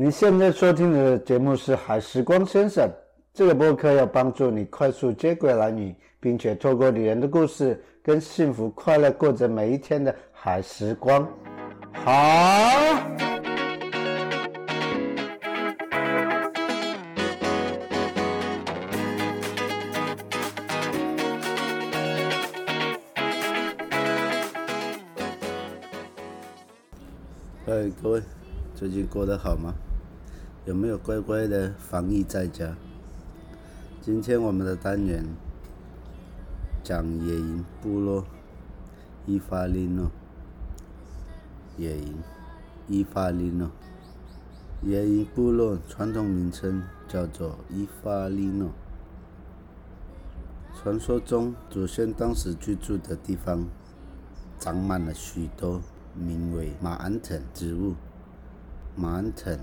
你现在收听的节目是《海时光先生》这个播客，要帮助你快速接轨男女，并且透过女人的故事，跟幸福快乐过着每一天的海时光。好，哎，各位，最近过得好吗？有没有乖乖的防疫在家？今天我们的单元讲野营部落伊法利诺。野营伊法利诺。野营部落传统名称叫做伊法利诺。传说中，祖先当时居住的地方长满了许多名为马鞍藤植物。马鞍藤。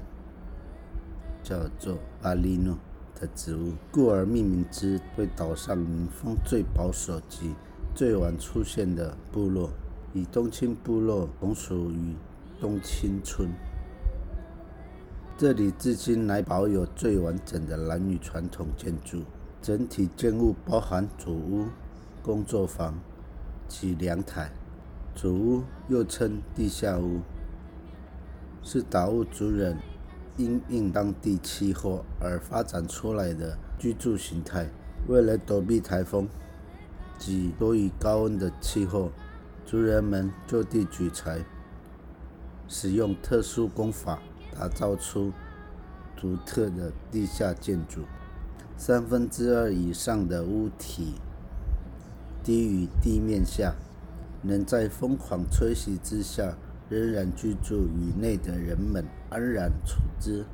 叫做阿利诺的植物，故而命名之为岛上民风最保守及最晚出现的部落。以东青部落同属于东青村，这里至今还保有最完整的男女传统建筑。整体建物包含主屋、工作房及凉台。主屋又称地下屋，是达悟族人。因应当地气候而发展出来的居住形态。为了躲避台风及多雨高温的气候，族人们就地取材，使用特殊工法打造出独特的地下建筑。三分之二以上的屋体低于地面下，能在疯狂吹袭之下。仍然居住于内的人们安然处之。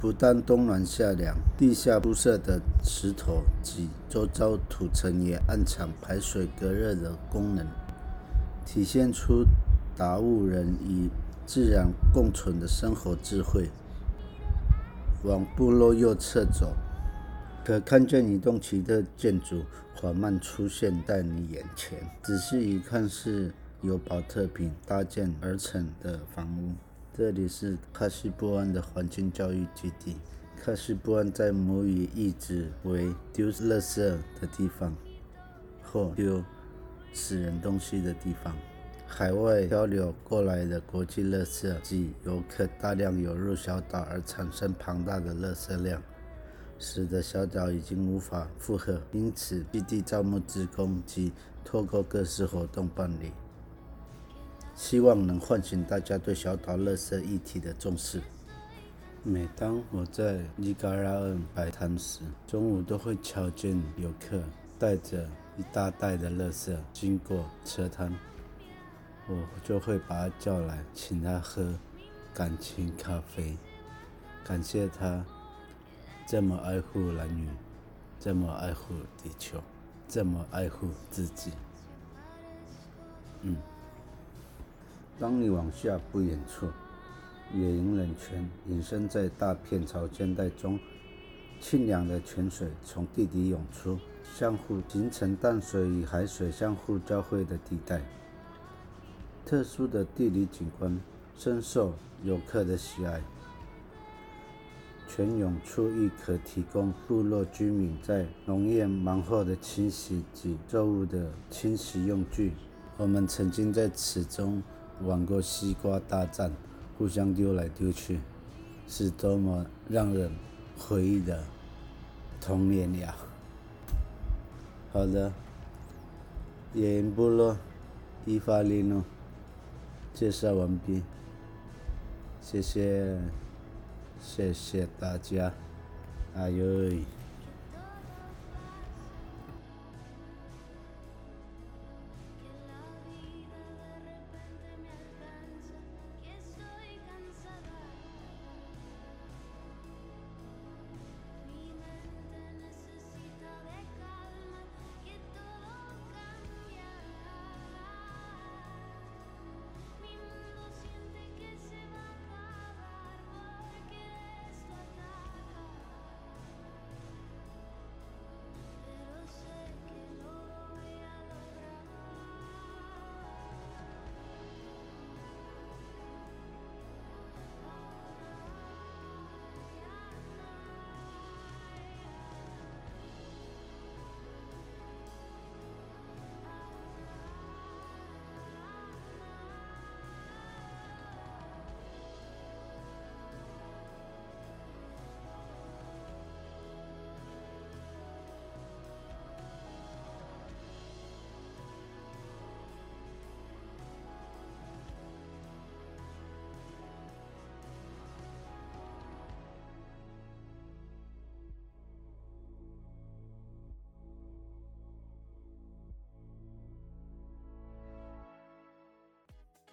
不但冬暖夏凉，地下铺设的石头及周遭土层也暗藏排水隔热的功能，体现出达悟人与自然共存的生活智慧。往部落右侧走，可看见一栋奇特建筑缓慢出现在你眼前，仔细一看是。由保特瓶搭建而成的房屋。这里是喀西布安的环境教育基地。喀西布安在母语意指为丢垃圾的地方，或丢死人东西的地方。海外漂流过来的国际垃圾及游客大量涌入小岛，而产生庞大的垃圾量，使得小岛已经无法负荷。因此，基地招募职工及透过各式活动办理。希望能唤醒大家对小岛垃圾议题的重视。每当我在尼加拉恩摆摊时，中午都会瞧见游客带着一大袋的垃圾经过车摊，我就会把他叫来，请他喝感情咖啡，感谢他这么爱护男女，这么爱护地球，这么爱护自己。嗯。当你往下不远处，野营冷泉隐身在大片潮间带中，清凉的泉水从地底涌出，相互形成淡水与海水相互交汇的地带。特殊的地理景观深受游客的喜爱。泉涌出亦可提供部落居民在农业忙后的清洗及作物的清洗用具。我们曾经在此中。玩过西瓜大战，互相丢来丢去，是多么让人回忆的童年呀！好的，野营部落伊法利诺介绍完毕，谢谢，谢谢大家，哎呦！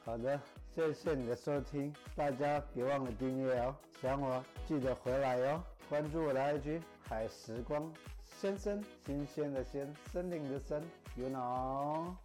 好的，谢谢你的收听，大家别忘了订阅哦。想我记得回来哟，关注我的 IG 海时光先生，新鲜的鲜，森林的森，you know。